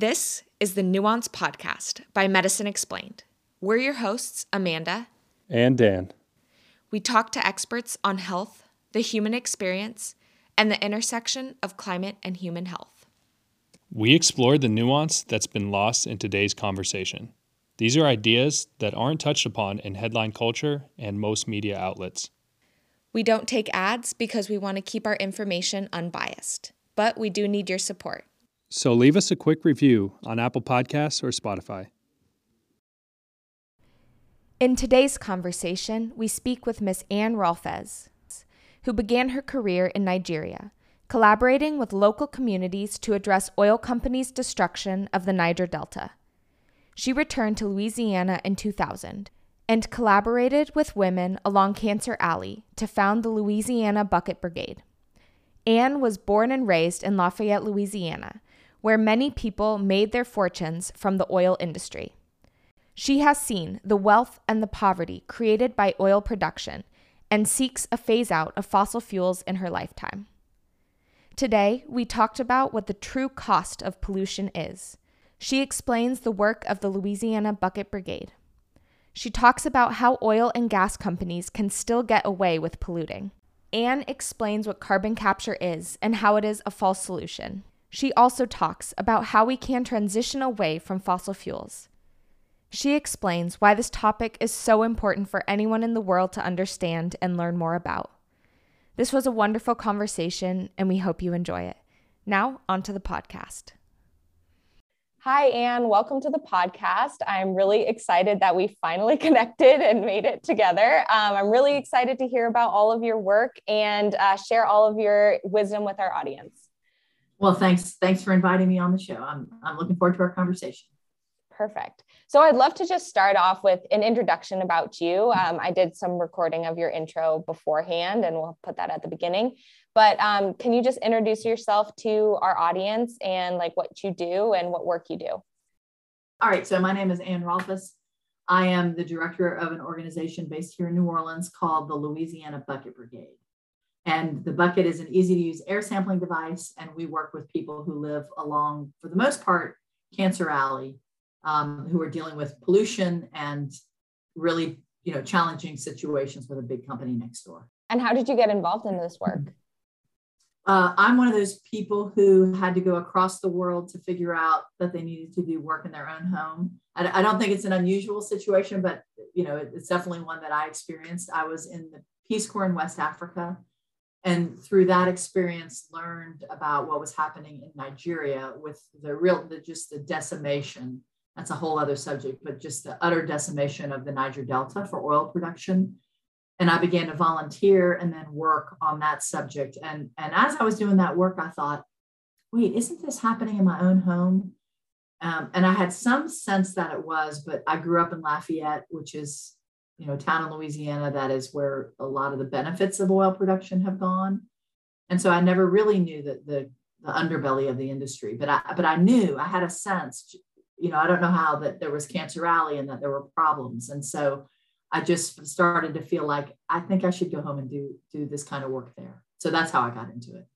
This is the Nuance Podcast by Medicine Explained. We're your hosts, Amanda and Dan. We talk to experts on health, the human experience, and the intersection of climate and human health. We explore the nuance that's been lost in today's conversation. These are ideas that aren't touched upon in headline culture and most media outlets. We don't take ads because we want to keep our information unbiased, but we do need your support. So leave us a quick review on Apple Podcasts or Spotify. In today's conversation, we speak with Miss Anne Rolfes, who began her career in Nigeria, collaborating with local communities to address oil companies' destruction of the Niger Delta. She returned to Louisiana in 2000 and collaborated with women along Cancer Alley to found the Louisiana Bucket Brigade. Anne was born and raised in Lafayette, Louisiana, where many people made their fortunes from the oil industry. She has seen the wealth and the poverty created by oil production and seeks a phase out of fossil fuels in her lifetime. Today, we talked about what the true cost of pollution is. She explains the work of the Louisiana Bucket Brigade. She talks about how oil and gas companies can still get away with polluting. Anne explains what carbon capture is and how it is a false solution. She also talks about how we can transition away from fossil fuels. She explains why this topic is so important for anyone in the world to understand and learn more about. This was a wonderful conversation, and we hope you enjoy it. Now, on to the podcast. Hi, Anne. Welcome to the podcast. I'm really excited that we finally connected and made it together. Um, I'm really excited to hear about all of your work and uh, share all of your wisdom with our audience. Well, thanks. Thanks for inviting me on the show. I'm, I'm looking forward to our conversation. Perfect. So I'd love to just start off with an introduction about you. Um, I did some recording of your intro beforehand, and we'll put that at the beginning. But um, can you just introduce yourself to our audience and like what you do and what work you do? All right. So my name is Anne Rolfes. I am the director of an organization based here in New Orleans called the Louisiana Bucket Brigade. And the bucket is an easy to use air sampling device. And we work with people who live along, for the most part, Cancer Alley, um, who are dealing with pollution and really, you know, challenging situations with a big company next door. And how did you get involved in this work? Uh, I'm one of those people who had to go across the world to figure out that they needed to do work in their own home. I, I don't think it's an unusual situation, but you know, it, it's definitely one that I experienced. I was in the Peace Corps in West Africa and through that experience learned about what was happening in nigeria with the real the, just the decimation. That's a whole other subject but just the utter decimation of the niger delta for oil production. And i began to volunteer and then work on that subject. And and as i was doing that work i thought wait isn't this happening in my own home? Um, and i had some sense that it was but i grew up in lafayette which is you know town in louisiana that is where a lot of the benefits of oil production have gone. And so i never really knew that the, the underbelly of the industry but i but i knew i had a sense you know i don't know how that there was cancer alley and that there were problems. And so i just started to feel like i think i should go home and do do this kind of work there. So that's how i got into it.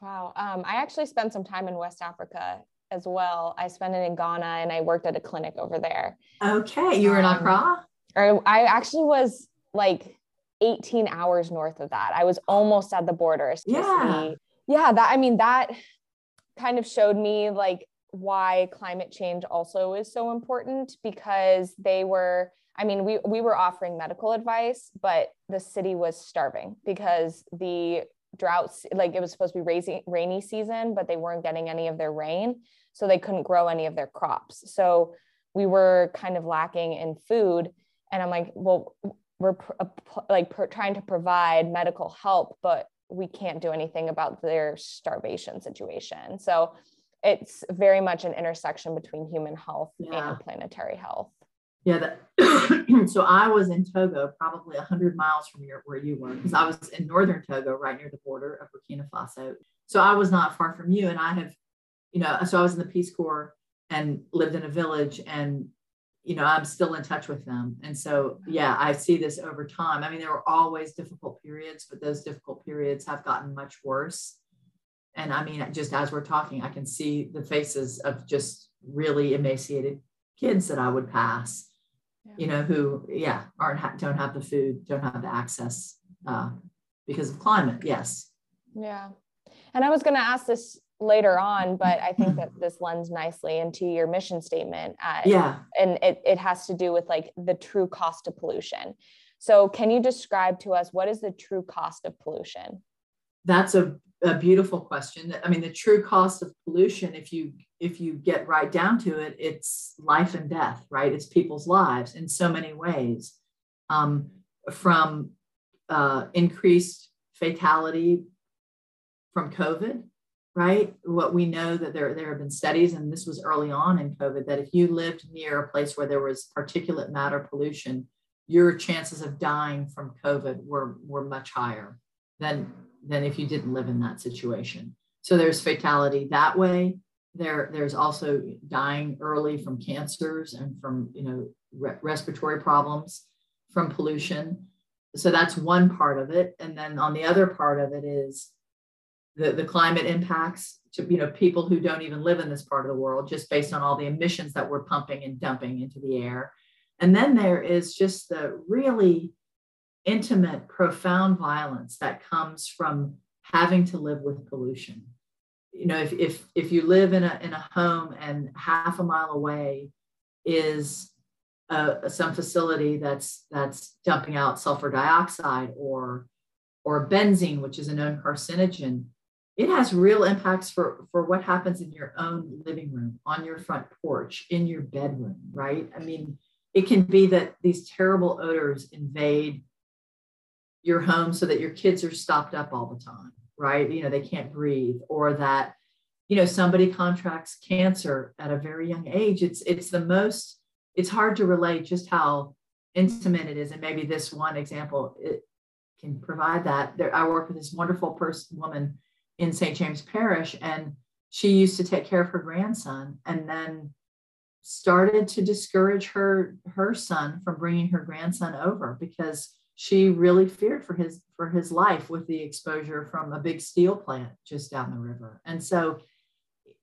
Wow. Um, i actually spent some time in west africa as well. I spent it in ghana and i worked at a clinic over there. Okay. You were in um, accra or I actually was like 18 hours north of that. I was almost at the border. Yeah. Yeah. That, I mean, that kind of showed me like why climate change also is so important because they were, I mean, we, we were offering medical advice, but the city was starving because the droughts, like it was supposed to be raising, rainy season, but they weren't getting any of their rain. So they couldn't grow any of their crops. So we were kind of lacking in food and i'm like well we're like pr- trying to provide medical help but we can't do anything about their starvation situation. So it's very much an intersection between human health yeah. and planetary health. Yeah that, so i was in togo probably 100 miles from your, where you were because i was in northern togo right near the border of burkina faso. So i was not far from you and i have you know so i was in the peace corps and lived in a village and you know, I'm still in touch with them. And so, yeah, I see this over time. I mean, there were always difficult periods, but those difficult periods have gotten much worse. And I mean, just as we're talking, I can see the faces of just really emaciated kids that I would pass, yeah. you know, who, yeah, aren't, don't have the food, don't have the access uh, because of climate. Yes. Yeah. And I was going to ask this later on, but I think that this lends nicely into your mission statement. Uh, yeah. And it, it has to do with like the true cost of pollution. So can you describe to us what is the true cost of pollution? That's a, a beautiful question. I mean, the true cost of pollution, if you if you get right down to it, it's life and death, right? It's people's lives in so many ways. Um, from uh, increased fatality from COVID, right? What we know that there, there have been studies, and this was early on in COVID, that if you lived near a place where there was particulate matter pollution, your chances of dying from COVID were, were much higher than, than if you didn't live in that situation. So there's fatality that way. There, there's also dying early from cancers and from you know re- respiratory problems from pollution. So that's one part of it. And then on the other part of it is the, the climate impacts to you know people who don't even live in this part of the world just based on all the emissions that we're pumping and dumping into the air. And then there is just the really intimate profound violence that comes from having to live with pollution. You know if if, if you live in a in a home and half a mile away is uh, some facility that's that's dumping out sulfur dioxide or or benzene, which is a known carcinogen, it has real impacts for for what happens in your own living room on your front porch in your bedroom right? I mean it can be that these terrible odors invade your home so that your kids are stopped up all the time right? You know they can't breathe or that you know somebody contracts cancer at a very young age. It's it's the most it's hard to relate just how intimate it is. And maybe this one example it can provide that. There i work with this wonderful person woman in St. James Parish. And she used to take care of her grandson and then started to discourage her her son from bringing her grandson over because she really feared for his for his life with the exposure from a big steel plant just down the river and so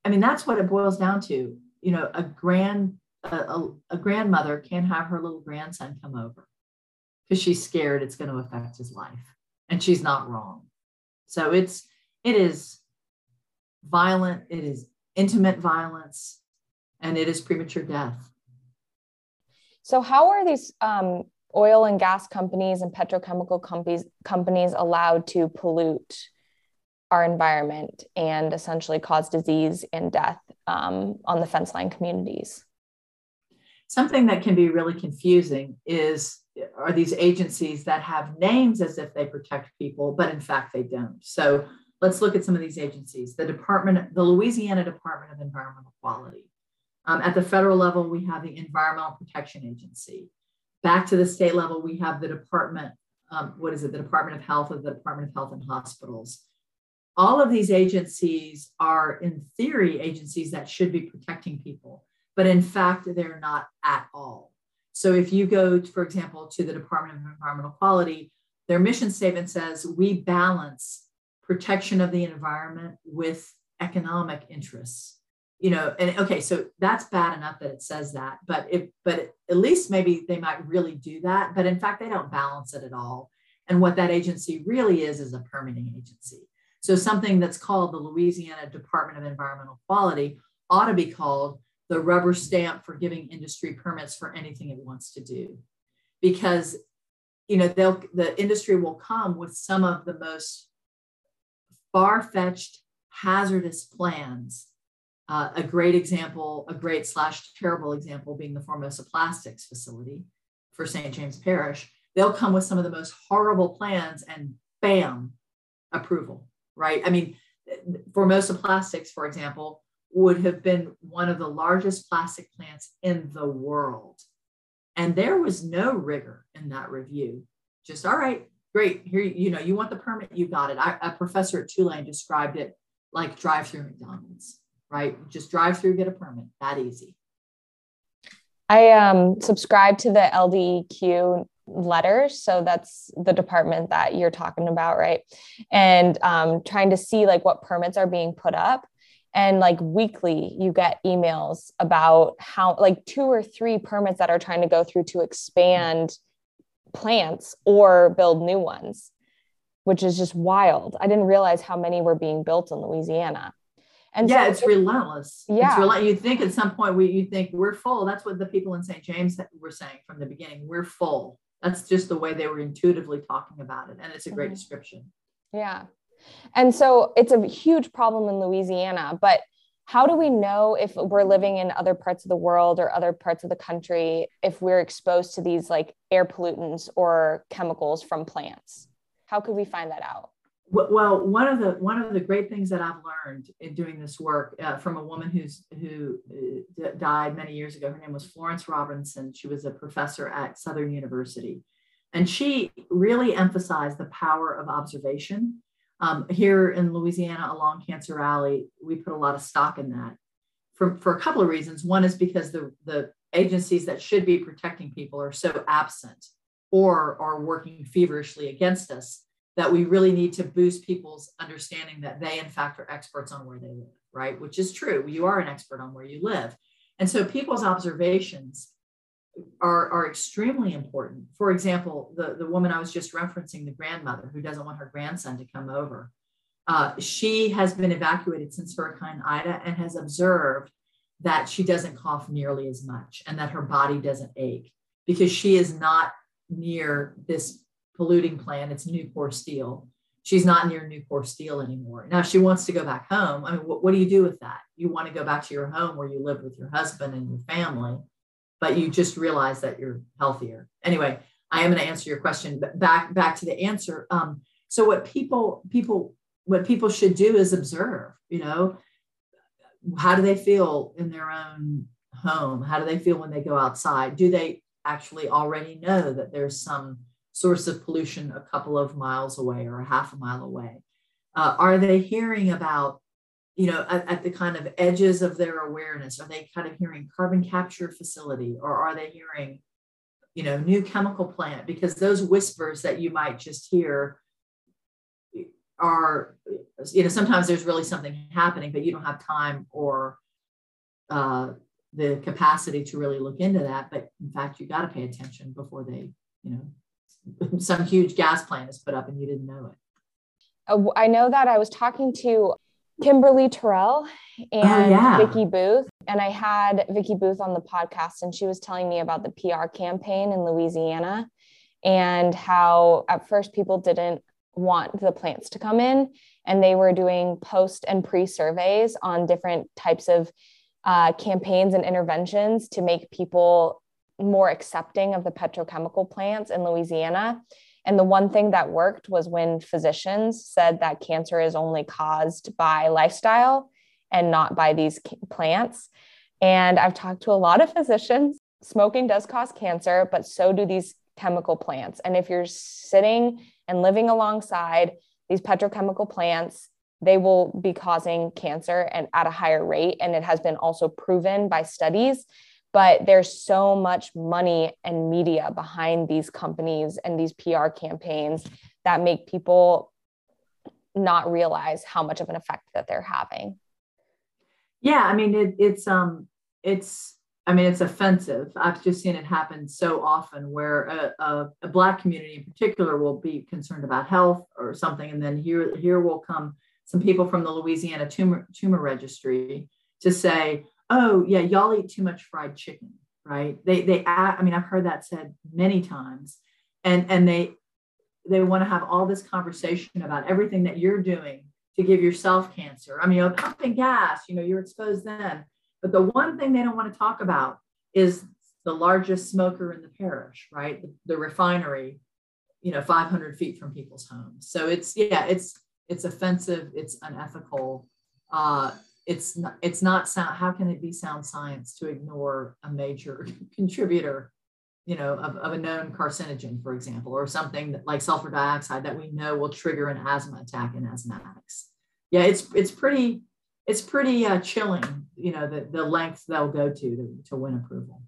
i mean that's what it boils down to you know a grand a, a, a grandmother can't have her little grandson come over because she's scared it's going to affect his life and she's not wrong so it's it is violent, it is intimate violence, and it is premature death. So, how are these um, oil and gas companies and petrochemical companies companies allowed to pollute our environment and essentially cause disease and death um, on the fence line communities? Something that can be really confusing is are these agencies that have names as if they protect people, but in fact they don't. So let's look at some of these agencies. The Department, the Louisiana Department of Environmental Quality. Um, at the federal level, we have the Environmental Protection Agency. Back to the state level, we have the Department, um, what is it, the Department of Health or the Department of Health and Hospitals. All of these agencies are, in theory, agencies that should be protecting people, but in fact, they're not at all. So if you go, for example, to the Department of Environmental Quality, their mission statement says we balance protection of the environment with economic interests. You know and okay so that's bad enough that it says that but if but at least maybe they might really do that but in fact they don't balance it at all. And what that agency really is is a permitting agency. So something that's called the louisiana department of environmental quality ought to be called the rubber stamp for giving industry permits for anything it wants to do. Because you know they'll the industry will come with some of the most far-fetched hazardous plans. Uh, a great example a great slash terrible example being the formosa plastics facility for st james parish. They'll come with some of the most horrible plans and bam approval right? I mean formosa plastics for example would have been one of the largest plastic plants in the world. And there was no rigor in that review. Just all right great. Here, you know, you want the permit, you got it. I, a professor at Tulane described it like drive through McDonald's, right? Just drive through, get a permit, that easy. I um, subscribe to the LDEQ letters. So that's the department that you're talking about, right? And um, trying to see like what permits are being put up. And like weekly, you get emails about how like two or three permits that are trying to go through to expand plants or build new ones, which is just wild. I didn't realize how many were being built in Louisiana. And yeah, so it's relentless. Yeah. It's rel- you think at some point we you think we're full. That's what the people in St. James were saying from the beginning. We're full. That's just the way they were intuitively talking about it. And it's a great mm-hmm. description. Yeah. And so it's a huge problem in Louisiana, but how do we know if we're living in other parts of the world or other parts of the country if we're exposed to these like air pollutants or chemicals from plants? How could we find that out? well one of the one of the great things that i've learned in doing this work uh, from a woman who's who uh, died many years ago her name was florence robinson she was a professor at southern university and she really emphasized the power of observation um, here in louisiana along cancer alley we put a lot of stock in that for, for a couple of reasons one is because the, the agencies that should be protecting people are so absent or are working feverishly against us that we really need to boost people's understanding that they, in fact, are experts on where they live, right? Which is true. You are an expert on where you live. And so people's observations are, are extremely important. For example, the, the woman I was just referencing, the grandmother who doesn't want her grandson to come over, uh, she has been evacuated since Hurricane Ida and has observed that she doesn't cough nearly as much and that her body doesn't ache because she is not near this polluting plant. It's Nucor Steel. She's not near Nucor Steel anymore. Now she wants to go back home. I mean, what, what do you do with that? You want to go back to your home where you lived with your husband and your family, but you just realize that you're healthier. Anyway, I am going to answer your question. But back back to the answer. Um, so what people people what people should do is observe. You know, how do they feel in their own home? How do they feel when they go outside? Do they actually already know that there's some source of pollution a couple of miles away or a half a mile away? Uh, are they hearing about, you know, at, at, the kind of edges of their awareness? Are they kind of hearing carbon capture facility or are they hearing, you know, new chemical plant? Because those whispers that you might just hear are, you know, sometimes there's really something happening, but you don't have time or uh, the capacity to really look into that. But in fact, you got to pay attention before they, you know, some huge gas plant is put up and you didn't know it. Uh, I know that I was talking to Kimberly Terrell and oh, yeah. Vicki Booth, and I had Vicki Booth on the podcast, and she was telling me about the PR campaign in Louisiana and how at first people didn't want the plants to come in, and they were doing post and pre surveys on different types of uh, campaigns and interventions to make people more accepting of the petrochemical plants in Louisiana. And the one thing that worked was when physicians said that cancer is only caused by lifestyle and not by these plants. And I've talked to a lot of physicians. Smoking does cause cancer, but so do these chemical plants. And if you're sitting and living alongside these petrochemical plants, they will be causing cancer and at a higher rate. And it has been also proven by studies but there's so much money and media behind these companies and these PR campaigns that make people not realize how much of an effect that they're having. Yeah, I mean it, it's um it's I mean it's offensive. I've just seen it happen so often where a, a, a black community in particular will be concerned about health or something, and then here here will come some people from the Louisiana tumor tumor registry to say, oh yeah, y'all eat too much fried chicken, right? They they I mean I've heard that said many times, and and they they want to have all this conversation about everything that you're doing to give yourself cancer. I mean, you pumping gas, you know, you're exposed then. But the one thing they don't want to talk about is the largest smoker in the parish, right? The, the refinery, you know, 500 feet from people's homes. So it's yeah, it's it's offensive, it's unethical. Uh, it's not, it's not sound. How can it be sound science to ignore a major contributor, you know, of, of a known carcinogen, for example, or something that, like sulfur dioxide that we know will trigger an asthma attack in asthmatics? Yeah, it's it's pretty it's pretty uh, chilling, you know, the the lengths they'll go to, to to win approval.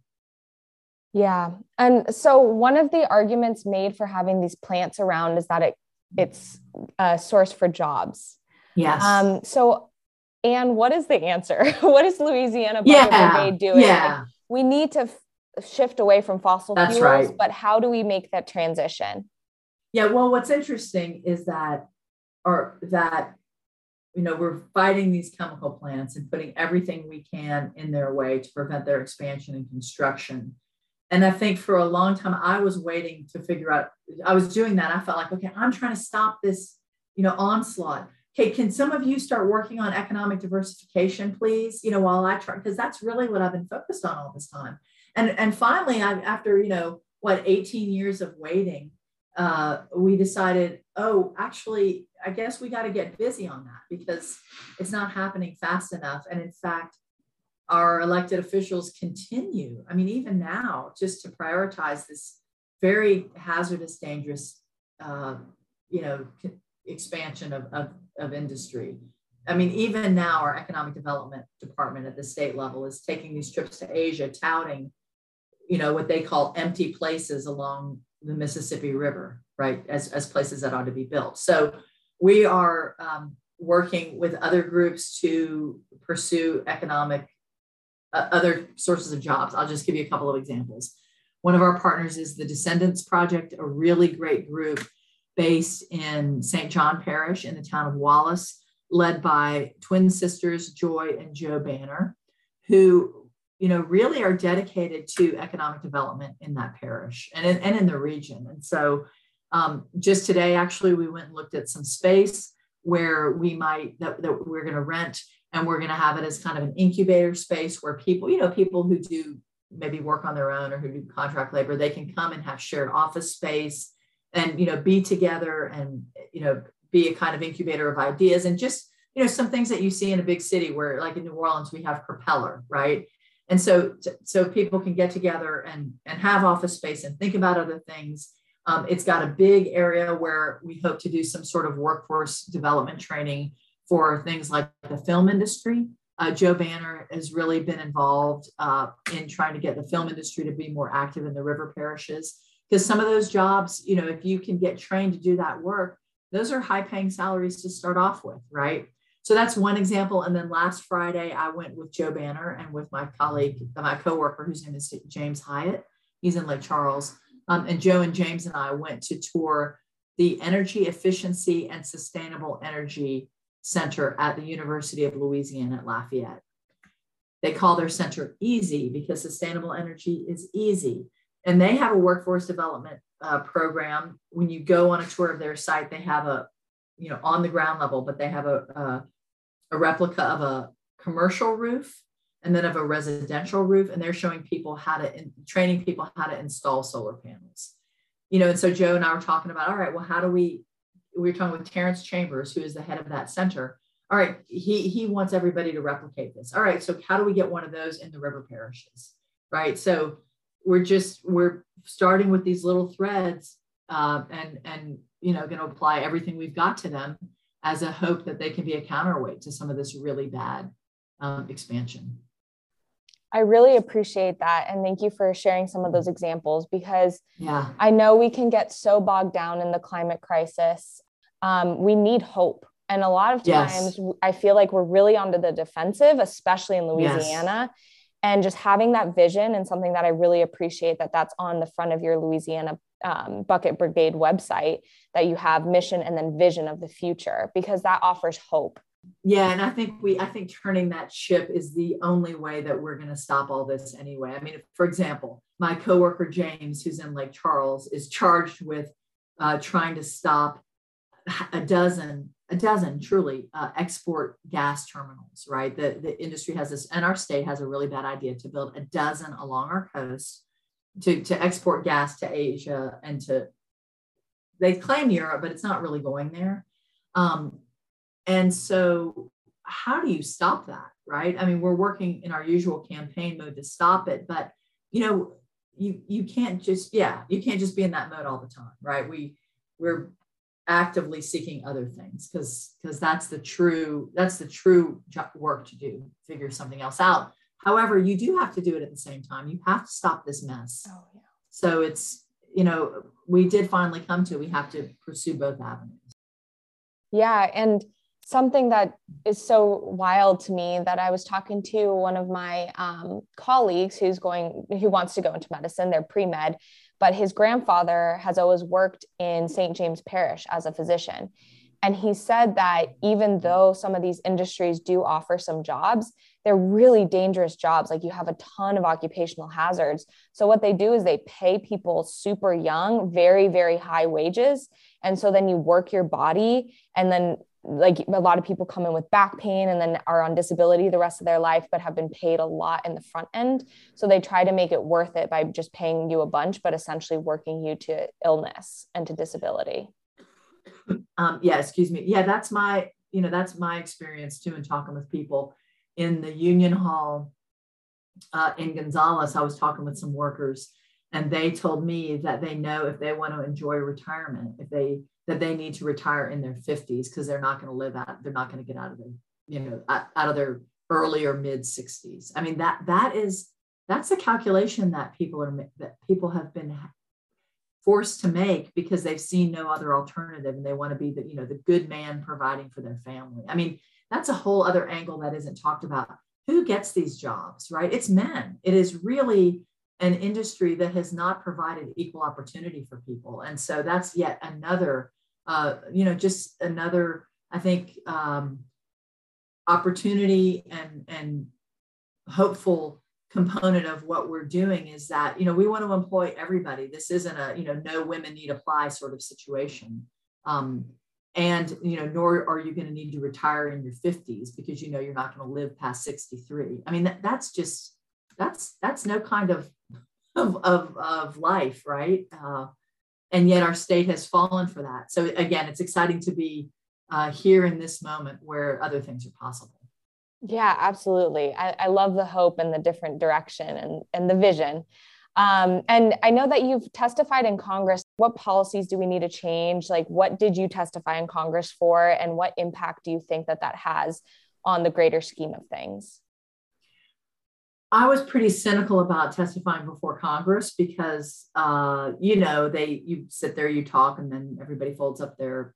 Yeah. And so one of the arguments made for having these plants around is that it it's a source for jobs. Yes. Um, so and what is the answer? what is Louisiana yeah. Brigade doing? Yeah. Like, we need to f- shift away from fossil That's fuels, right. but how do we make that transition? Yeah, well, what's interesting is that or that you know we're fighting these chemical plants and putting everything we can in their way to prevent their expansion and construction and I think for a long time, I was waiting to figure out, I was doing that. I felt like, okay, I'm trying to stop this, you know, onslaught. Okay, can some of you start working on economic diversification, please? You know, while I try, because that's really what I've been focused on all this time. And and finally, I, after you know what 18 years of waiting, uh, we decided, oh, actually, I guess we got to get busy on that because it's not happening fast enough. And in fact, our elected officials continue, I mean, even now, just to prioritize this very hazardous, dangerous, uh, you know, expansion of, of, of industry. I mean, even now, our economic development department at the state level is taking these trips to Asia, touting, you know, what they call empty places along the Mississippi River, right, as, as places that ought to be built. So we are um, working with other groups to pursue economic uh, other sources of jobs. I'll just give you a couple of examples. One of our partners is the Descendants Project, a really great group based in St. John Parish in the town of Wallace, led by twin sisters Joy and Jo Banner, who you know really are dedicated to economic development in that parish and in, and in the region. And so um, just today, actually, we went and looked at some space where we might that, that we're going to rent and we're going to have it as kind of an incubator space where people you know people who do maybe work on their own or who do contract labor they can come and have shared office space and you know be together and you know be a kind of incubator of ideas and just you know some things that you see in a big city where like in new orleans we have propeller right and so so people can get together and and have office space and think about other things um, it's got a big area where we hope to do some sort of workforce development training for things like the film industry. Uh, Jo Banner has really been involved uh, in trying to get the film industry to be more active in the river parishes. Because some of those jobs, you know, if you can get trained to do that work, those are high paying salaries to start off with, right? So that's one example. And then last Friday, I went with Jo Banner and with my colleague, my coworker, whose name is James Hyatt. He's in Lake Charles. Um, and Jo and James and I went to tour the Energy Efficiency and Sustainable Energy Center at the University of Louisiana at Lafayette. They call their center easy because sustainable energy is easy. And they have a workforce development uh, program. When you go on a tour of their site, they have a, you know, on the ground level, but they have a, a, a replica of a commercial roof and then of a residential roof. And they're showing people how to, in, training people how to install solar panels. You know, and so Jo and I were talking about, all right, well, how do we we were talking with Terrence Chambers, who is the head of that center. All right, he he wants everybody to replicate this. All right, so how do we get one of those in the river parishes? Right. So we're just we're starting with these little threads uh, and and you know going to apply everything we've got to them as a hope that they can be a counterweight to some of this really bad um, expansion. I really appreciate that. And thank you for sharing some of those examples because yeah. I know we can get so bogged down in the climate crisis um, we need hope. And a lot of times yes. I feel like we're really onto the defensive, especially in Louisiana. Yes. And just having that vision and something that I really appreciate that that's on the front of your Louisiana um, Bucket Brigade website that you have mission and then vision of the future because that offers hope. Yeah, and I think we I think turning that ship is the only way that we're going to stop all this anyway. I mean, for example, my coworker James, who's in Lake Charles, is charged with uh, trying to stop a dozen, a dozen truly uh, export gas terminals, right? The, the industry has this, and our state has a really bad idea to build a dozen along our coast to, to export gas to Asia and to, they claim Europe, but it's not really going there. Um, and so, how do you stop that, right? I mean, we're working in our usual campaign mode to stop it, but you know, you you can't just yeah, you can't just be in that mode all the time, right? We we're actively seeking other things because because that's the true that's the true work to do figure something else out However, you do have to do it at the same time. You have to stop this mess. Oh, yeah. So it's, you know, we did finally come to we have to pursue both avenues. Yeah. And something that is so wild to me that I was talking to one of my um, colleagues who's going, who wants to go into medicine, they're pre med, but his grandfather has always worked in St. James Parish as a physician. And he said that even though some of these industries do offer some jobs, they're really dangerous jobs. Like you have a ton of occupational hazards. So, what they do is they pay people super young, very, very high wages. And so then you work your body, and then like a lot of people come in with back pain and then are on disability the rest of their life, but have been paid a lot in the front end. So they try to make it worth it by just paying you a bunch, but essentially working you to illness and to disability. Um, yeah, excuse me. Yeah, that's my, you know, that's my experience too in talking with people in the union hall uh, in Gonzales. I was talking with some workers and they told me that they know if they want to enjoy retirement, if they that they need to retire in their 50s because they're not going to live out, they're not going to get out of the, you know, out, out of their early or mid 60s. I mean, that that is that's a calculation that people are that people have been forced to make because they've seen no other alternative and they want to be the, you know, the good man providing for their family. I mean, that's a whole other angle that isn't talked about. Who gets these jobs, right? It's men. It is really an industry that has not provided equal opportunity for people. And so that's yet another uh, you know, just another, I think, um, opportunity and and hopeful component of what we're doing is that you know we want to employ everybody. This isn't a you know no women need apply sort of situation. Um, and you know nor are you going to need to retire in your 50s because you know you're not going to live past 63 i mean that, that's just that's that's no kind of of of, of life right? Uh, and yet our state has fallen for that. So again, it's exciting to be uh, here in this moment where other things are possible. Yeah, absolutely. I, I love the hope and the different direction and, and the vision. Um, and I know that you've testified in Congress. What policies do we need to change? Like, what did you testify in Congress for? And what impact do you think that that has on the greater scheme of things? I was pretty cynical about testifying before Congress because, uh, you know, they you sit there, you talk, and then everybody folds up their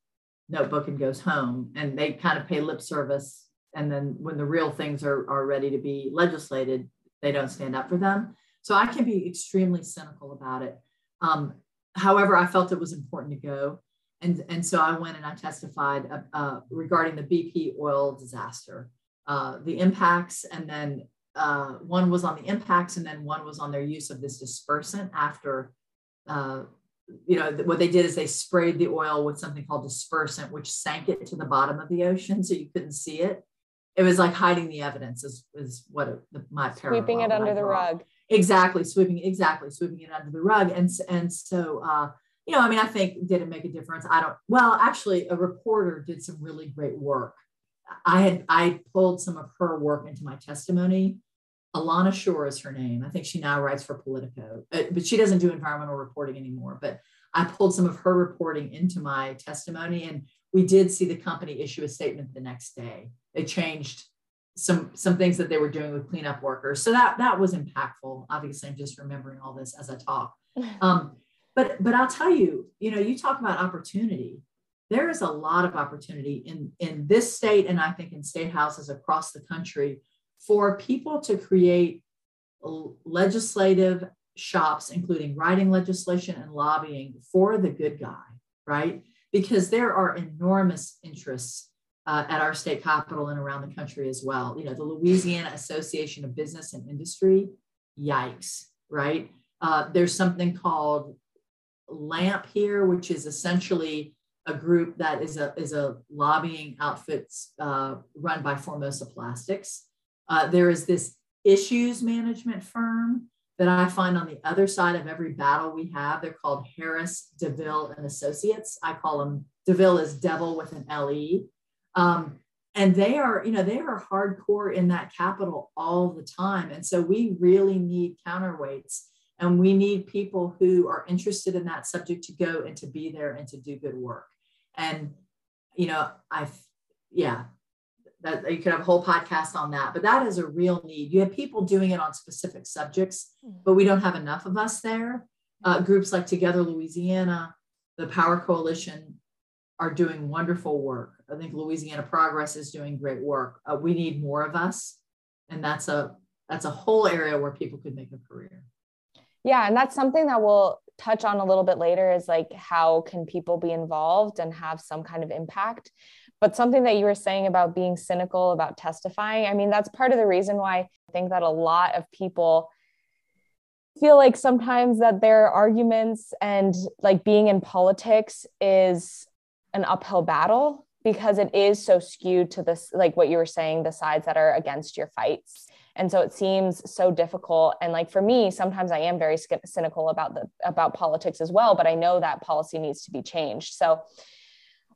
notebook and goes home, and they kind of pay lip service. And then when the real things are are ready to be legislated, they don't stand up for them. So I can be extremely cynical about it. Um, however, I felt it was important to go, and and so I went and I testified uh, uh regarding the BP oil disaster, uh, the impacts, and then uh, one was on the impacts and then one was on their use of this dispersant after uh, you know what they did is they sprayed the oil with something called dispersant which sank it to the bottom of the ocean so you couldn't see it. It was like hiding the evidence is, is what it, my sweeping it under the rug. Exactly sweeping exactly sweeping it under the rug. And and so uh, you know i mean i think did it make a difference? I don't well actually a reporter did some really great work I had I pulled some of her work into my testimony. Alana Shore is her name. I think she now writes for Politico, uh, but she doesn't do environmental reporting anymore. But I pulled some of her reporting into my testimony, and we did see the company issue a statement the next day. They changed some some things that they were doing with cleanup workers, so that that was impactful. Obviously, I'm just remembering all this as I talk. Um, but but I'll tell you, you know, you talk about opportunity there is a lot of opportunity in, in this state and I think in state houses across the country for people to create legislative shops, including writing legislation and lobbying for the good guy, right? Because there are enormous interests uh, at our state capital and around the country as well. You know, the Louisiana Association of Business and Industry, yikes, right? Uh, there's something called LAMP here, which is essentially a group that is a, is a lobbying outfit uh, run by Formosa Plastics. Uh, there is this issues management firm that I find on the other side of every battle we have. They're called Harris, DeVille, and Associates. I call them DeVille is devil with an LE. Um, and they are, you know, they are hardcore in that capital all the time. And so we really need counterweights and we need people who are interested in that subject to go and to be there and to do good work. And, you know, I've, yeah, that you could have a whole podcast on that, but that is a real need. You have people doing it on specific subjects, hmm. but we don't have enough of us there. Uh, groups like Together Louisiana, the Power Coalition are doing wonderful work. I think Louisiana Progress is doing great work. Uh, we need more of us, and that's a that's a whole area where people could make a career. Yeah, and that's something that we'll touch on a little bit later is like how can people be involved and have some kind of impact? But something that you were saying about being cynical about testifying i mean that's part of the reason why i think that a lot of people feel like sometimes that their arguments and like being in politics is an uphill battle because it is so skewed to this like what you were saying the sides that are against your fights and so it seems so difficult. And like for me sometimes i am very cynical about the about politics as well but i know that policy needs to be changed. So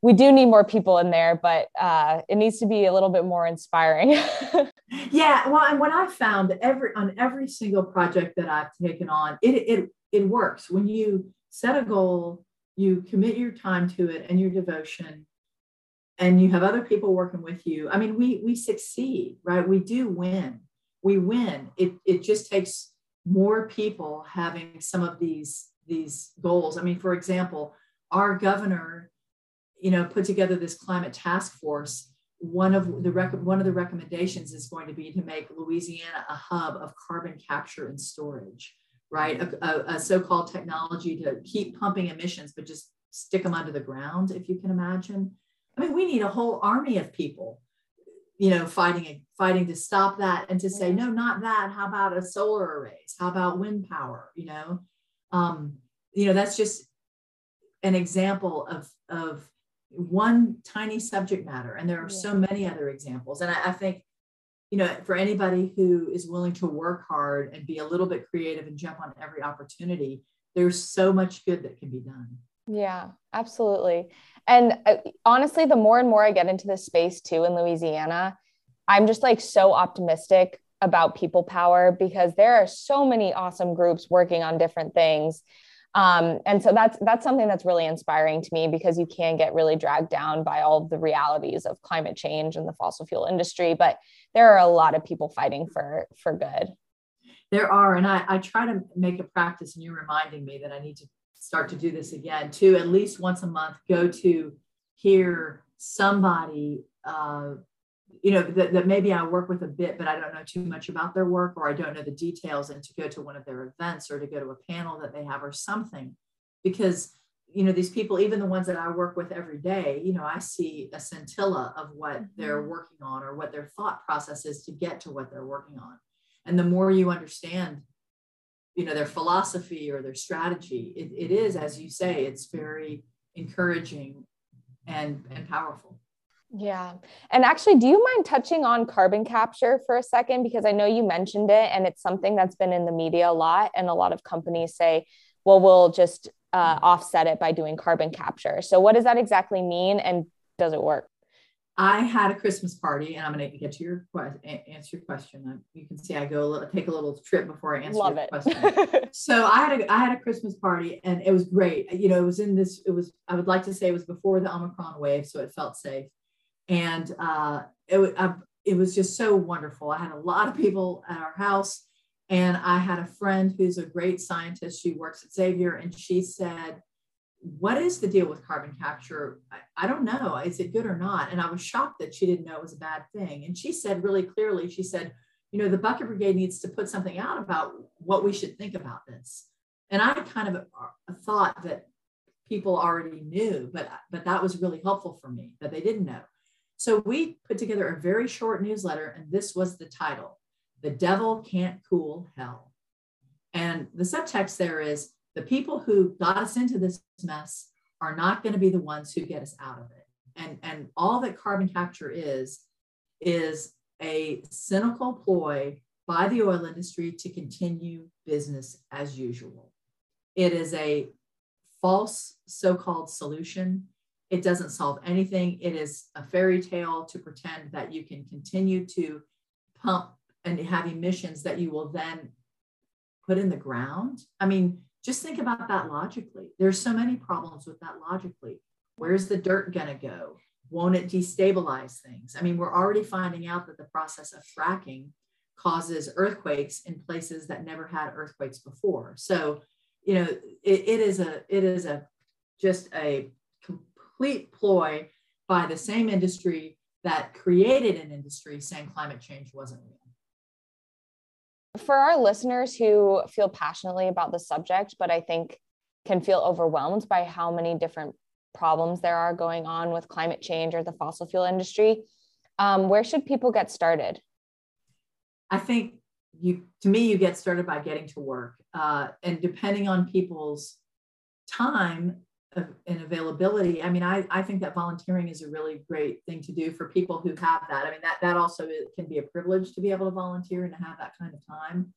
we do need more people in there but uh, it needs to be a little bit more inspiring. Yeah well and what i've found every on every single project that i've taken on it it it works. When you set a goal you commit your time to it and your devotion and you have other people working with you. I mean we we succeed right? We do win we win. It, it just takes more people having some of these, these goals. I mean, for example, our governor, you know, put together this climate task force. One of the rec- one of the recommendations is going to be to make Louisiana a hub of carbon capture and storage, right? A, a, a so-called technology to keep pumping emissions, but just stick them under the ground, if you can imagine. I mean, we need a whole army of people you know, fighting fighting to stop that and to say, no, not that. How about a solar arrays? How about wind power? You know, um, you know, that's just an example of of one tiny subject matter. And there are yeah. so many other examples. And I, I think, you know, for anybody who is willing to work hard and be a little bit creative and jump on every opportunity, there's so much good that can be done. Yeah, absolutely. And uh, honestly, the more and more I get into this space too in Louisiana, I'm just like so optimistic about people power because there are so many awesome groups working on different things. Um, and so that's that's something that's really inspiring to me because you can get really dragged down by all the realities of climate change and the fossil fuel industry, but there are a lot of people fighting for for good. There are, and I, I try to make a practice, and you're reminding me that I need to start to do this again to at least once a month go to hear somebody uh, you know that, that maybe i work with a bit but i don't know too much about their work or i don't know the details and to go to one of their events or to go to a panel that they have or something because you know these people even the ones that i work with every day you know i see a scintilla of what they're mm-hmm. working on or what their thought process is to get to what they're working on and the more you understand you know their philosophy or their strategy. It, it is as you say it's very encouraging and and powerful. Yeah. And actually do you mind touching on carbon capture for a second? Because i know you mentioned it and it's something that's been in the media a lot and a lot of companies say well we'll just uh, offset it by doing carbon capture. So what does that exactly mean and does it work I had a Christmas party, and I'm going to get to your question, answer your question. You can see I go a little, take a little trip before I answer Love your it. question. so I had a I had a Christmas party, and it was great. You know, it was in this. It was I would like to say it was before the Omicron wave, so it felt safe, and uh, it I, it was just so wonderful. I had a lot of people at our house, and I had a friend who's a great scientist. She works at Xavier, and she said what is the deal with carbon capture? I, I, don't know. Is it good or not? And I was shocked that she didn't know it was a bad thing. And she said really clearly, she said, you know, the Bucket Brigade needs to put something out about what we should think about this. And I kind of uh, thought that people already knew, but but that was really helpful for me that they didn't know. So we put together a very short newsletter, and this was the title: "The Devil Can't Cool Hell." And the subtext there is the people who got us into this mess are not going to be the ones who get us out of it. And, and all that carbon capture is, is a cynical ploy by the oil industry to continue business as usual. It is a false so called solution. It doesn't solve anything. It is a fairy tale to pretend that you can continue to pump and have emissions that you will then put in the ground. I mean, just think about that logically. There's so many problems with that logically. Where's the dirt going to go? won't it destabilize things? I mean, we're already finding out that the process of fracking causes earthquakes in places that never had earthquakes before. So, you know, it, it is a it is a just a complete ploy by the same industry that created an industry saying climate change wasn't real. For our listeners who feel passionately about the subject, but I think can feel overwhelmed by how many different problems there are going on with climate change or the fossil fuel industry, um, where should people get started? I think you, to me, you get started by getting to work. Uh, and depending on people's time and availability, I mean, I, I think that volunteering is a really great thing to do for people who have that. I mean, that, that also can be a privilege to be able to volunteer and to have that kind of time.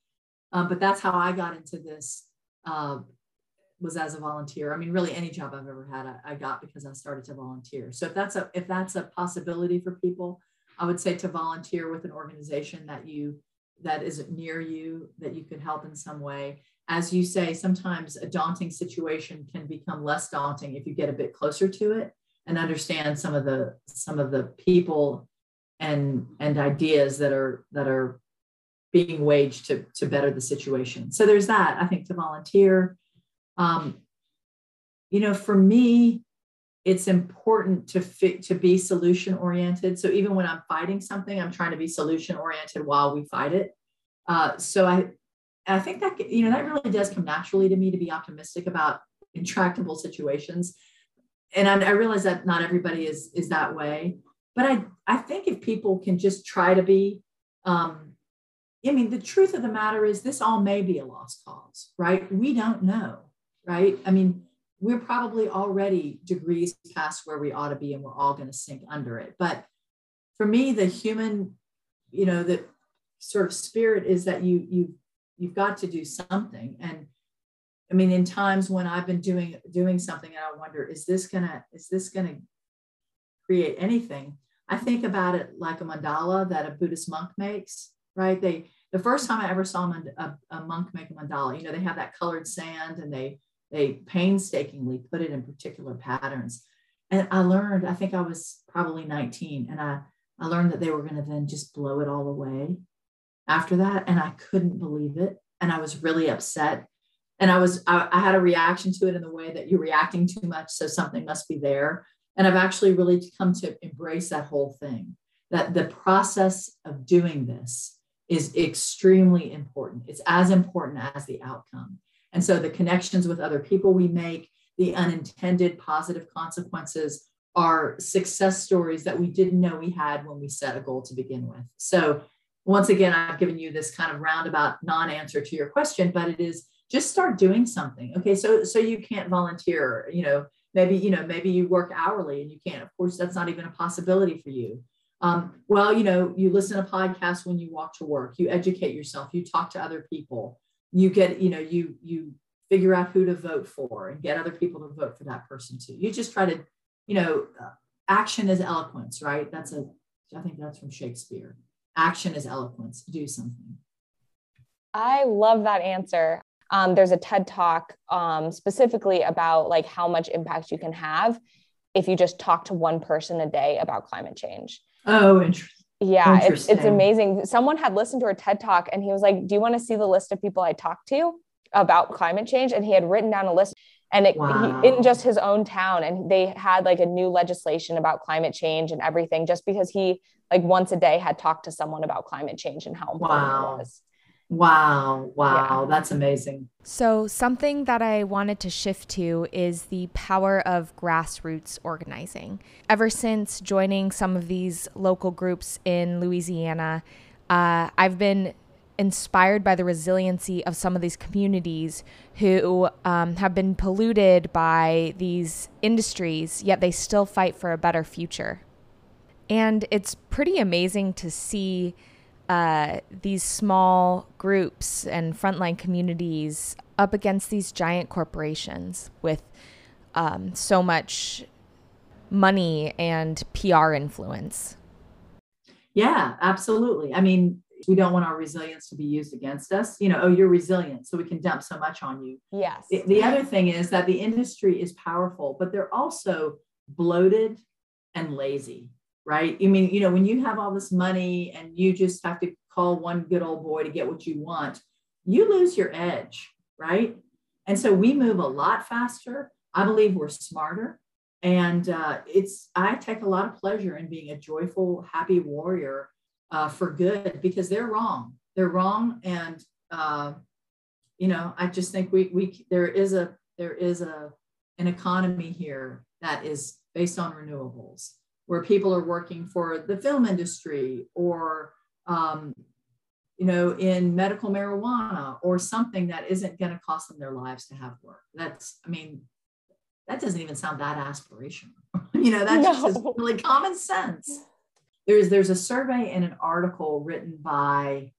Um, but that's how I got into this uh, was as a volunteer. I mean, really any job I've ever had, I, I, got because I started to volunteer. So if that's a if that's a possibility for people, I would say to volunteer with an organization that you that is near you that you could help in some way. As you say, sometimes a daunting situation can become less daunting if you get a bit closer to it and understand some of the some of the people and and ideas that are that are being waged to to better the situation. So there's that. I think to volunteer um, you know, for me, it's important to fit to be solution oriented. So even when I'm fighting something, I'm trying to be solution oriented while we fight it. Uh, so I, I think that you know that really does come naturally to me to be optimistic about intractable situations, and I, I realize that not everybody is is that way. But I I think if people can just try to be, um, I mean, the truth of the matter is this all may be a lost cause, right? We don't know right? I mean, we're probably already degrees past where we ought to be and we're all going to sink under it. But for me, the human, you know, the sort of spirit is that you you you've got to do something. And I mean, in times when I've been doing doing something and I wonder, is this gonna is this gonna create anything? I think about it like a mandala that a Buddhist monk makes, right? They the first time I ever saw a, a monk make a mandala, you know, they have that colored sand and they they painstakingly put it in particular patterns. And I learned, I think I was probably 19, and I, I learned that they were going to then just blow it all away after that. And I couldn't believe it. And I was really upset. And I was, I, I had a reaction to it in the way that you're reacting too much. So something must be there. And I've actually really come to embrace that whole thing that the process of doing this is extremely important. It's as important as the outcome. And so the connections with other people we make, the unintended positive consequences are success stories that we didn't know we had when we set a goal to begin with. So once again, I've given you this kind of roundabout non-answer to your question, but it is just start doing something. Okay, so so you can't volunteer, you know, maybe you know maybe you work hourly and you can't. Of course, that's not even a possibility for you. Um, well, you know, you listen to podcasts when you walk to work, you educate yourself, you talk to other people you get you know you you figure out who to vote for and get other people to vote for that person too you just try to you know action is eloquence right that's a i think that's from shakespeare action is eloquence. Do something. I love that answer. Um, there's a ted talk um, specifically about like how much impact you can have if you just talk to one person a day about climate change. Oh interesting yeah, it's, it's amazing. Someone had listened to her TED talk and he was like, Do you want to see the list of people I talked to about climate change? And he had written down a list and it wow. he, in just his own town. And they had like a new legislation about climate change and everything just because he, like, once a day had talked to someone about climate change and how important wow. it was. Wow, wow, yeah. that's amazing. So, something that I wanted to shift to is the power of grassroots organizing. Ever since joining some of these local groups in Louisiana, uh, I've been inspired by the resiliency of some of these communities who um, have been polluted by these industries, yet they still fight for a better future. And it's pretty amazing to see uh, these small groups and frontline communities up against these giant corporations with um, so much money and PR influence. Yeah, absolutely. I mean, we don't want our resilience to be used against us. You know, oh, you're resilient, so we can dump so much on you. Yes. The, the other thing is that the industry is powerful, but they're also bloated and lazy, right? I mean, you know, when you have all this money and you just have to call one good old boy to get what you want, you lose your edge, right? And so we move a lot faster. I believe we're smarter. And uh, it's, I take a lot of pleasure in being a joyful, happy warrior uh, for good because they're wrong. They're wrong. And, uh, you know, I just think we, we, there is a, there is a, an economy here that is based on renewables where people are working for the film industry or um, you know in medical marijuana or something that isn't going to cost them their lives to have work that's i mean that doesn't even sound that aspirational you know that's no. just really common sense there's there's a survey and an article written by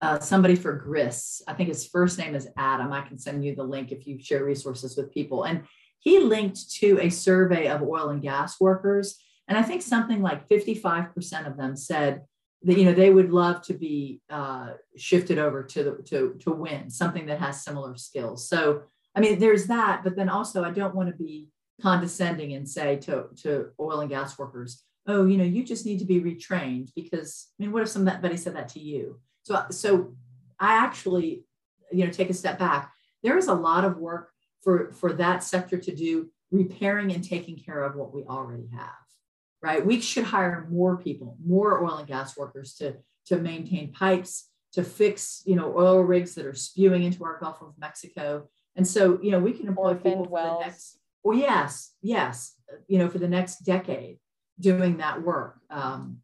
uh, somebody for Grist. I think his first name is Adam. I can send you the link if you share resources with people. And he linked to a survey of oil and gas workers. And I think something like 55% of them said that, you know, they would love to be uh, shifted over to, the, to, to win something that has similar skills. So, I mean, there's that, but then also I don't want to be condescending and say to, to oil and gas workers, oh, you know, you just need to be retrained because, I mean, what if somebody said that to you? So, so I actually, you know, take a step back. There is a lot of work for, for that sector to do repairing and taking care of what we already have, right? We should hire more people, more oil and gas workers to, to maintain pipes, to fix, you know, oil rigs that are spewing into our Gulf of Mexico. And so, you know, we can employ people for wells. the next, well, yes, yes, you know, for the next decade doing that work. Um,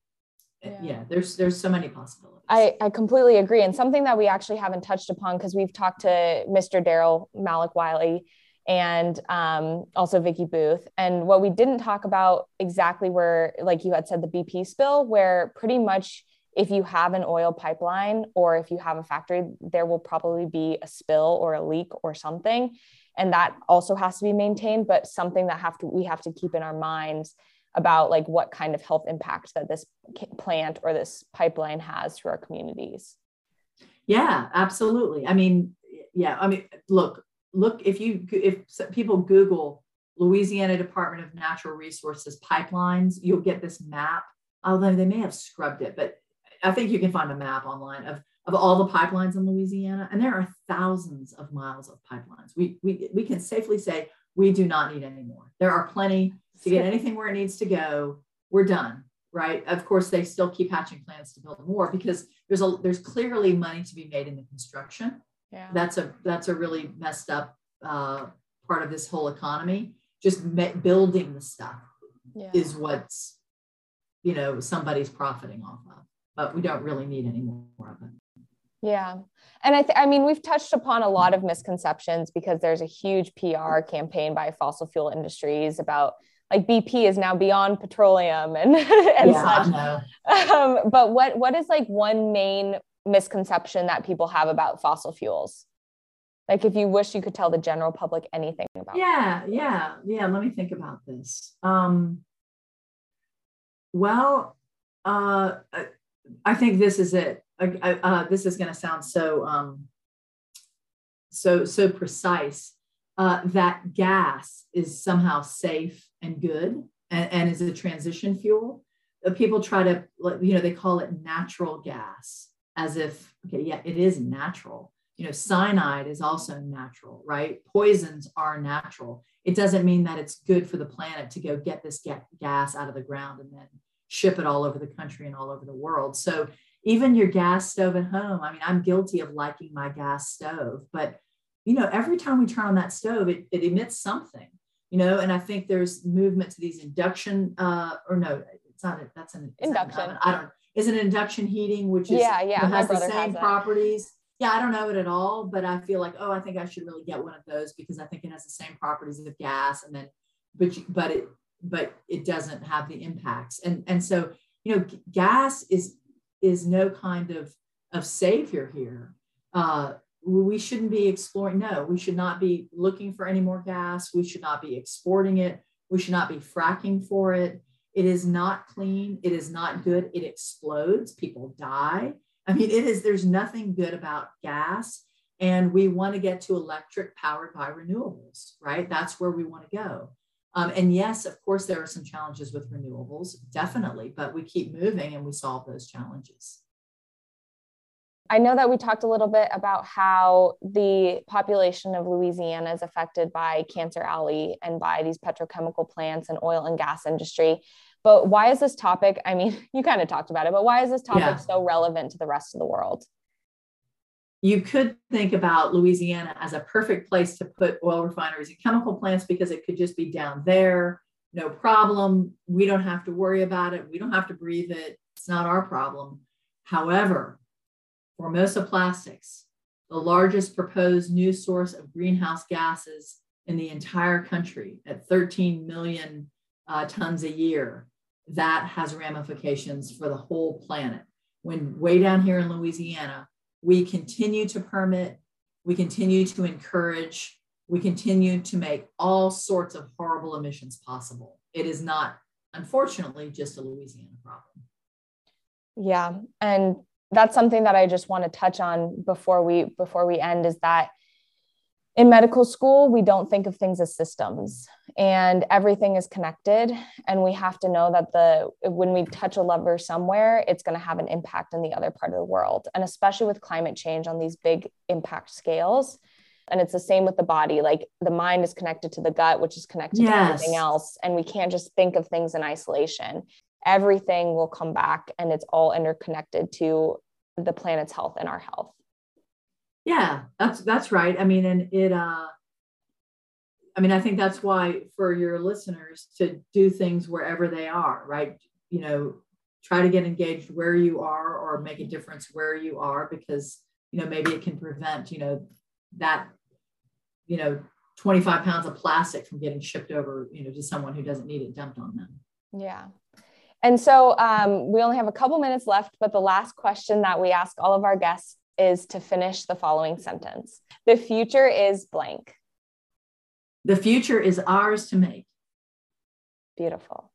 yeah. yeah. there's there's so many possibilities. I, I completely agree. And something that we actually haven't touched upon because we've talked to Mr. Darryl Malek Wiley and um, also Vicky Booth. And what we didn't talk about exactly where, like you had said, the BP spill, where pretty much if you have an oil pipeline or if you have a factory, there will probably be a spill or a leak or something. And that also has to be maintained, but something that have to we have to keep in our minds about like what kind of health impact that this plant or this pipeline has to our communities. Yeah, absolutely. I mean, yeah, I mean, look, look if you if people Google Louisiana Department of Natural Resources pipelines, you'll get this map. Although they may have scrubbed it, but I think you can find a map online of, of all the pipelines in Louisiana, and there are thousands of miles of pipelines. We, we, we can safely say we do not need any more. There are plenty to get anything where it needs to go, we're done, right? Of course, they still keep hatching plans to build more because there's a there's clearly money to be made in the construction. Yeah. That's a that's a really messed up uh, part of this whole economy. Just me- building the stuff yeah. is what's you know somebody's profiting off of, but we don't really need any more of it. Yeah. And I, th- I mean, we've touched upon a lot of misconceptions because there's a huge PR campaign by fossil fuel industries about like BP is now beyond petroleum and and yeah, such. Um, but what what is like one main misconception that people have about fossil fuels? Like if you wish you could tell the general public anything about. Yeah, yeah, yeah. Let me think about this. Um, well, uh, I think this is it. Uh, this is going to sound so um, so so precise. Uh, that gas is somehow safe and good and, and is a transition fuel. Uh, people try to, you know, they call it natural gas as if, okay, yeah, it is natural. You know, cyanide is also natural, right? Poisons are natural. It doesn't mean that it's good for the planet to go get this gas out of the ground and then ship it all over the country and all over the world. So even your gas stove at home, I mean, I'm guilty of liking my gas stove, but you know, every time we turn on that stove, it, it emits something you know, and I think there's movement to these induction, uh, or no, it's not, a, that's an induction. That, I don't, is it induction heating, which is, yeah, yeah, has the same has properties. Yeah, I don't know it at all, but I feel like, oh, I think I should really get one of those because I think it has the same properties of gas and then, but, but it, but it doesn't have the impacts. And, and so, you know, gas is, is no kind of, of savior here. Uh, we shouldn't be exploring no we should not be looking for any more gas we should not be exporting it we should not be fracking for it. It is not clean it is not good it explodes people die. I mean it is there's nothing good about gas and we want to get to electric powered by renewables right? That's where we want to go. Um, and yes, of course, there are some challenges with renewables, definitely, but we keep moving and we solve those challenges. I know that we talked a little bit about how the population of Louisiana is affected by Cancer Alley and by these petrochemical plants and oil and gas industry. But why is this topic? I mean, you kind of talked about it, but why is this topic yeah. so relevant to the rest of the world? You could think about Louisiana as a perfect place to put oil refineries and chemical plants because it could just be down there, no problem. We don't have to worry about it. We don't have to breathe it. It's not our problem. However, Formosa Plastics, the largest proposed new source of greenhouse gases in the entire country at 13 million uh, tons a year, that has ramifications for the whole planet. When way down here in Louisiana, we continue to permit, we continue to encourage, we continue to make all sorts of horrible emissions possible. It is not, unfortunately, just a Louisiana problem. Yeah. And that's something that I just want to touch on before we before we end is that in medical school we don't think of things as systems and everything is connected. And we have to know that the when we touch a lever somewhere it's going to have an impact in the other part of the world. And especially with climate change on these big impact scales. And it's the same with the body like the mind is connected to the gut which is connected yes. to everything else. And we can't just think of things in isolation everything will come back and it's all interconnected to the planet's health and our health. Yeah that's that's right. I mean and it uh i mean i think that's why for your listeners to do things wherever they are right? You know try to get engaged where you are or make a difference where you are because you know maybe it can prevent you know that you know 25 pounds of plastic from getting shipped over you know to someone who doesn't need it dumped on them. Yeah and so um, we only have a couple minutes left, but the last question that we ask all of our guests is to finish the following sentence The future is blank. The future is ours to make. Beautiful.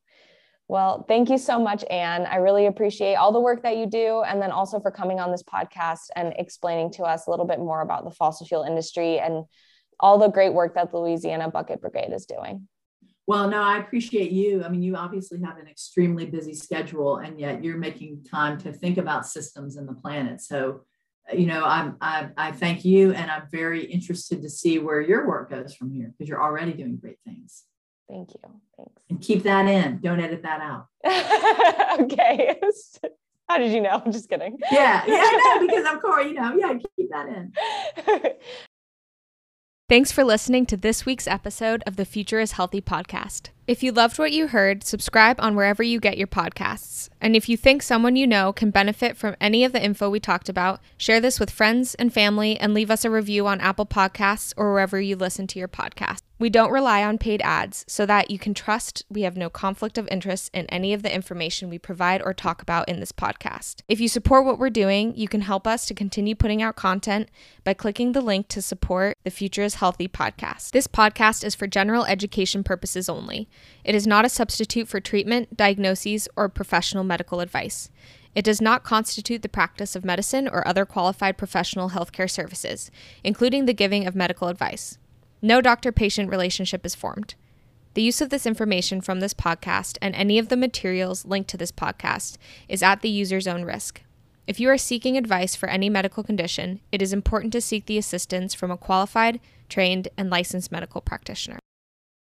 Well, thank you so much, Anne. I really appreciate all the work that you do, and then also for coming on this podcast and explaining to us a little bit more about the fossil fuel industry and all the great work that the Louisiana Bucket Brigade is doing. Well, no, I appreciate you. I mean, you obviously have an extremely busy schedule, and yet you're making time to think about systems and the planet. So, you know, I'm, I, I thank you, and I'm very interested to see where your work goes from here because you're already doing great things. Thank you. Thanks. And keep that in. Don't edit that out. okay. How did you know? I'm just kidding. Yeah, yeah, no, because I'm Corey. You know, yeah, keep that in. Thanks for listening to this week's episode of the Future is Healthy podcast. If you loved what you heard, subscribe on wherever you get your podcasts. And if you think someone you know can benefit from any of the info we talked about, share this with friends and family and leave us a review on Apple Podcasts or wherever you listen to your podcast. We don't rely on paid ads so that you can trust we have no conflict of interest in any of the information we provide or talk about in this podcast. If you support what we're doing, you can help us to continue putting out content by clicking the link to support the Future is Healthy podcast. This podcast is for general education purposes only. It is not a substitute for treatment, diagnoses, or professional medical advice. It does not constitute the practice of medicine or other qualified professional healthcare services, including the giving of medical advice. No doctor patient relationship is formed. The use of this information from this podcast and any of the materials linked to this podcast is at the user's own risk. If you are seeking advice for any medical condition, it is important to seek the assistance from a qualified, trained, and licensed medical practitioner.